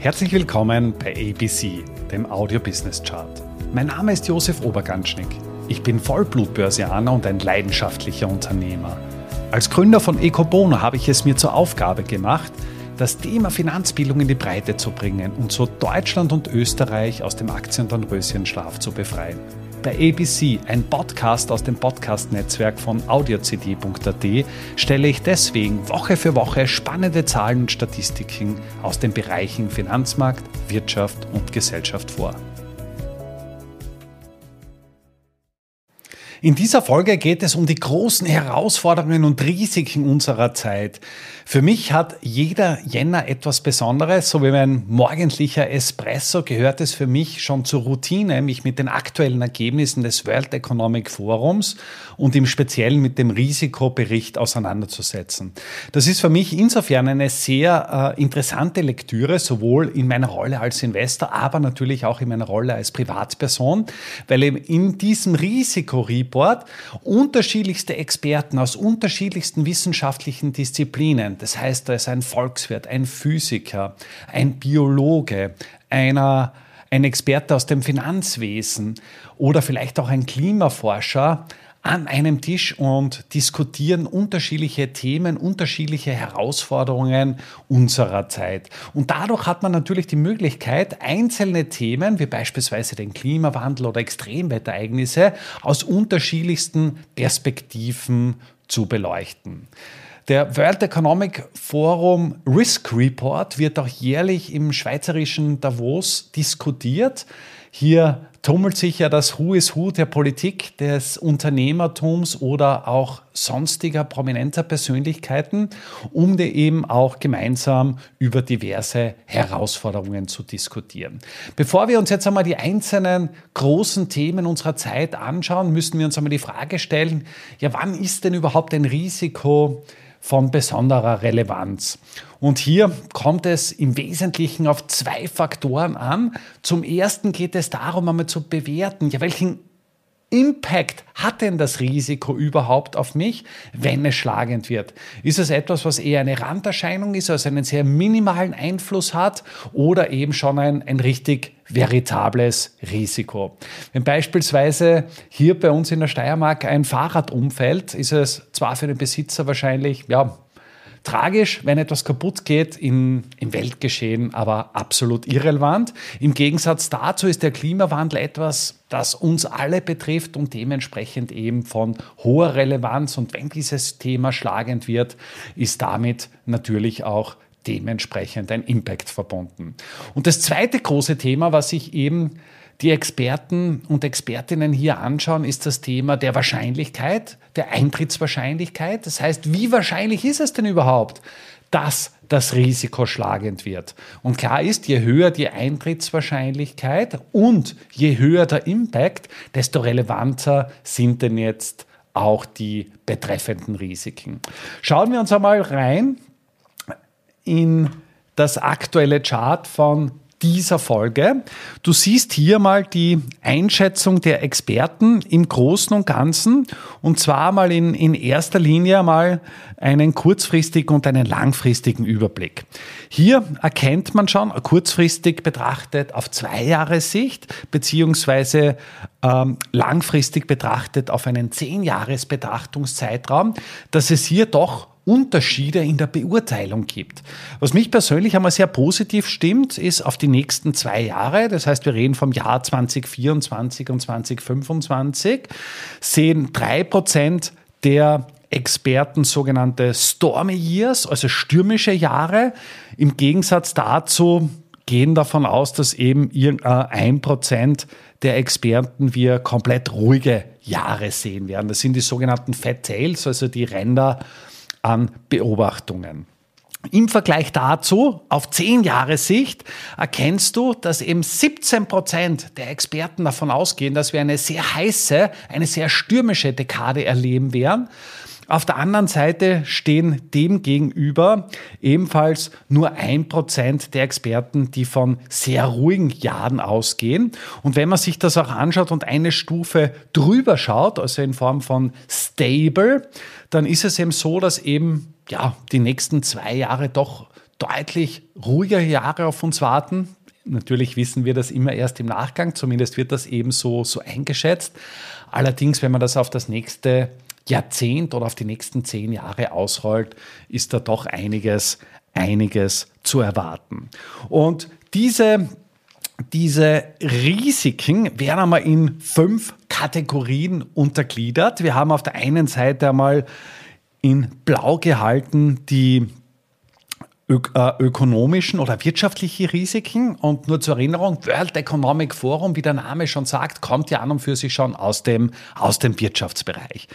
Herzlich willkommen bei ABC, dem Audio Business Chart. Mein Name ist Josef Oberganschnick. Ich bin Vollblutbörsianer und ein leidenschaftlicher Unternehmer. Als Gründer von Ecobono habe ich es mir zur Aufgabe gemacht, das Thema Finanzbildung in die Breite zu bringen und so Deutschland und Österreich aus dem Aktien- und Röschenschlaf zu befreien. Bei ABC, ein Podcast aus dem Podcast-Netzwerk von audiocd.at, stelle ich deswegen Woche für Woche spannende Zahlen und Statistiken aus den Bereichen Finanzmarkt, Wirtschaft und Gesellschaft vor. In dieser Folge geht es um die großen Herausforderungen und Risiken unserer Zeit. Für mich hat jeder Jänner etwas Besonderes, so wie mein morgendlicher Espresso gehört es für mich schon zur Routine, mich mit den aktuellen Ergebnissen des World Economic Forums und im Speziellen mit dem Risikobericht auseinanderzusetzen. Das ist für mich insofern eine sehr äh, interessante Lektüre, sowohl in meiner Rolle als Investor, aber natürlich auch in meiner Rolle als Privatperson, weil eben in diesem Risikoreport Report unterschiedlichste Experten aus unterschiedlichsten wissenschaftlichen Disziplinen. Das heißt, da ist ein Volkswirt, ein Physiker, ein Biologe, einer ein Experte aus dem Finanzwesen oder vielleicht auch ein Klimaforscher an einem Tisch und diskutieren unterschiedliche Themen, unterschiedliche Herausforderungen unserer Zeit. Und dadurch hat man natürlich die Möglichkeit, einzelne Themen, wie beispielsweise den Klimawandel oder Extremwetterereignisse, aus unterschiedlichsten Perspektiven zu beleuchten. Der World Economic Forum Risk Report wird auch jährlich im schweizerischen Davos diskutiert. Hier tummelt sich ja das Who is Who der Politik, des Unternehmertums oder auch sonstiger prominenter Persönlichkeiten, um die eben auch gemeinsam über diverse Herausforderungen zu diskutieren. Bevor wir uns jetzt einmal die einzelnen großen Themen unserer Zeit anschauen, müssen wir uns einmal die Frage stellen, ja, wann ist denn überhaupt ein Risiko von besonderer Relevanz. Und hier kommt es im Wesentlichen auf zwei Faktoren an. Zum ersten geht es darum, einmal zu bewerten, ja, welchen Impact hat denn das Risiko überhaupt auf mich, wenn es schlagend wird? Ist es etwas, was eher eine Randerscheinung ist, also einen sehr minimalen Einfluss hat oder eben schon ein, ein richtig veritables Risiko? Wenn beispielsweise hier bei uns in der Steiermark ein Fahrrad umfällt, ist es zwar für den Besitzer wahrscheinlich, ja, tragisch, wenn etwas kaputt geht in, im Weltgeschehen, aber absolut irrelevant. Im Gegensatz dazu ist der Klimawandel etwas, das uns alle betrifft und dementsprechend eben von hoher Relevanz. Und wenn dieses Thema schlagend wird, ist damit natürlich auch dementsprechend ein Impact verbunden. Und das zweite große Thema, was ich eben die Experten und Expertinnen hier anschauen, ist das Thema der Wahrscheinlichkeit, der Eintrittswahrscheinlichkeit. Das heißt, wie wahrscheinlich ist es denn überhaupt, dass das Risiko schlagend wird? Und klar ist, je höher die Eintrittswahrscheinlichkeit und je höher der Impact, desto relevanter sind denn jetzt auch die betreffenden Risiken. Schauen wir uns einmal rein in das aktuelle Chart von dieser Folge. Du siehst hier mal die Einschätzung der Experten im Großen und Ganzen und zwar mal in, in erster Linie mal einen kurzfristigen und einen langfristigen Überblick. Hier erkennt man schon kurzfristig betrachtet auf zwei Jahre Sicht beziehungsweise ähm, langfristig betrachtet auf einen zehn Jahres Betrachtungszeitraum, dass es hier doch Unterschiede in der Beurteilung gibt. Was mich persönlich einmal sehr positiv stimmt, ist auf die nächsten zwei Jahre, das heißt, wir reden vom Jahr 2024 und 2025, sehen drei Prozent der Experten sogenannte Stormy Years, also stürmische Jahre. Im Gegensatz dazu gehen davon aus, dass eben ein Prozent der Experten wir komplett ruhige Jahre sehen werden. Das sind die sogenannten Fat Tails, also die Ränder an Beobachtungen. Im Vergleich dazu, auf zehn Jahre Sicht, erkennst du, dass eben 17 Prozent der Experten davon ausgehen, dass wir eine sehr heiße, eine sehr stürmische Dekade erleben werden. Auf der anderen Seite stehen dem gegenüber ebenfalls nur ein Prozent der Experten, die von sehr ruhigen Jahren ausgehen. Und wenn man sich das auch anschaut und eine Stufe drüber schaut, also in Form von stable, dann ist es eben so, dass eben ja, die nächsten zwei Jahre doch deutlich ruhigere Jahre auf uns warten. Natürlich wissen wir das immer erst im Nachgang, zumindest wird das eben so, so eingeschätzt. Allerdings, wenn man das auf das nächste Jahrzehnt oder auf die nächsten zehn Jahre ausrollt, ist da doch einiges, einiges zu erwarten. Und diese, diese Risiken werden einmal in fünf Kategorien untergliedert. Wir haben auf der einen Seite einmal in blau gehalten die äh, ökonomischen oder wirtschaftliche Risiken. Und nur zur Erinnerung, World Economic Forum, wie der Name schon sagt, kommt ja an und für sich schon aus dem, aus dem Wirtschaftsbereich.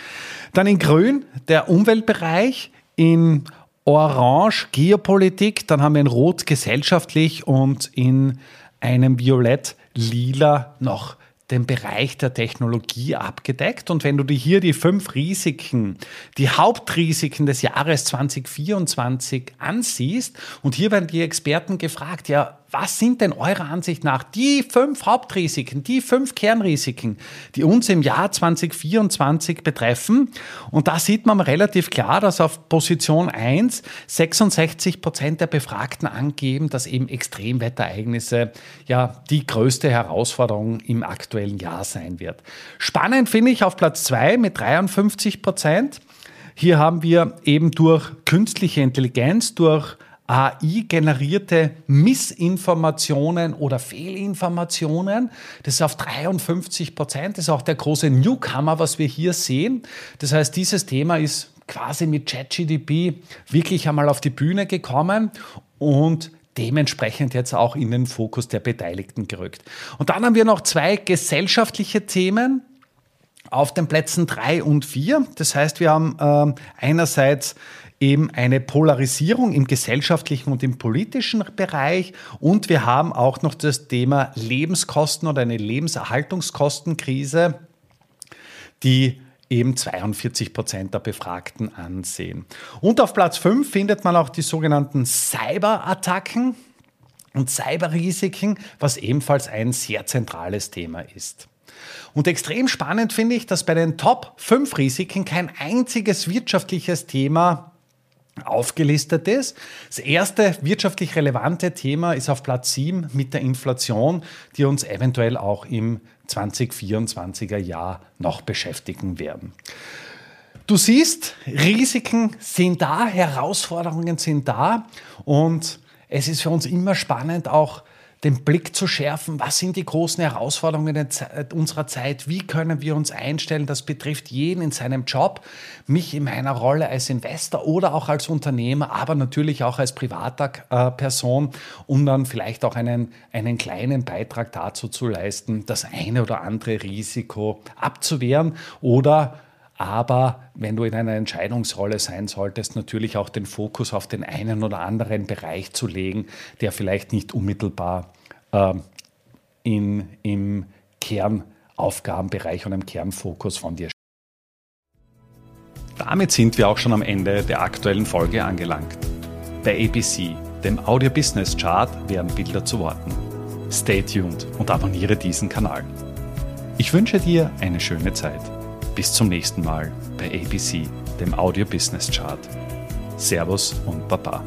Dann in grün der Umweltbereich, in orange Geopolitik, dann haben wir in rot gesellschaftlich und in einem violett lila noch den Bereich der Technologie abgedeckt. Und wenn du dir hier die fünf Risiken, die Hauptrisiken des Jahres 2024 ansiehst, und hier werden die Experten gefragt, ja, was sind denn eurer Ansicht nach die fünf Hauptrisiken, die fünf Kernrisiken, die uns im Jahr 2024 betreffen? Und da sieht man relativ klar, dass auf Position 1 66 Prozent der Befragten angeben, dass eben Extremwetterereignisse ja die größte Herausforderung im aktuellen Jahr sein wird. Spannend finde ich auf Platz 2 mit 53 Prozent. Hier haben wir eben durch künstliche Intelligenz, durch AI-generierte Missinformationen oder Fehlinformationen. Das ist auf 53 Prozent. Das ist auch der große Newcomer, was wir hier sehen. Das heißt, dieses Thema ist quasi mit ChatGDP wirklich einmal auf die Bühne gekommen und dementsprechend jetzt auch in den Fokus der Beteiligten gerückt. Und dann haben wir noch zwei gesellschaftliche Themen auf den Plätzen drei und vier. Das heißt, wir haben äh, einerseits eben eine Polarisierung im gesellschaftlichen und im politischen Bereich. Und wir haben auch noch das Thema Lebenskosten oder eine Lebenserhaltungskostenkrise, die eben 42 Prozent der Befragten ansehen. Und auf Platz 5 findet man auch die sogenannten Cyberattacken und Cyberrisiken, was ebenfalls ein sehr zentrales Thema ist. Und extrem spannend finde ich, dass bei den Top 5 Risiken kein einziges wirtschaftliches Thema aufgelistet ist. Das erste wirtschaftlich relevante Thema ist auf Platz 7 mit der Inflation, die uns eventuell auch im 2024er Jahr noch beschäftigen werden. Du siehst, Risiken sind da, Herausforderungen sind da und es ist für uns immer spannend, auch den Blick zu schärfen, was sind die großen Herausforderungen unserer Zeit, wie können wir uns einstellen, das betrifft jeden in seinem Job, mich in meiner Rolle als Investor oder auch als Unternehmer, aber natürlich auch als privater äh, Person, um dann vielleicht auch einen, einen kleinen Beitrag dazu zu leisten, das eine oder andere Risiko abzuwehren oder aber wenn du in einer Entscheidungsrolle sein solltest, natürlich auch den Fokus auf den einen oder anderen Bereich zu legen, der vielleicht nicht unmittelbar äh, in, im Kernaufgabenbereich und im Kernfokus von dir damit sind wir auch schon am Ende der aktuellen Folge angelangt. Bei ABC, dem Audio Business Chart, werden Bilder zu Worten. Stay tuned und abonniere diesen Kanal. Ich wünsche dir eine schöne Zeit. Bis zum nächsten Mal bei ABC, dem Audio Business Chart. Servus und Baba.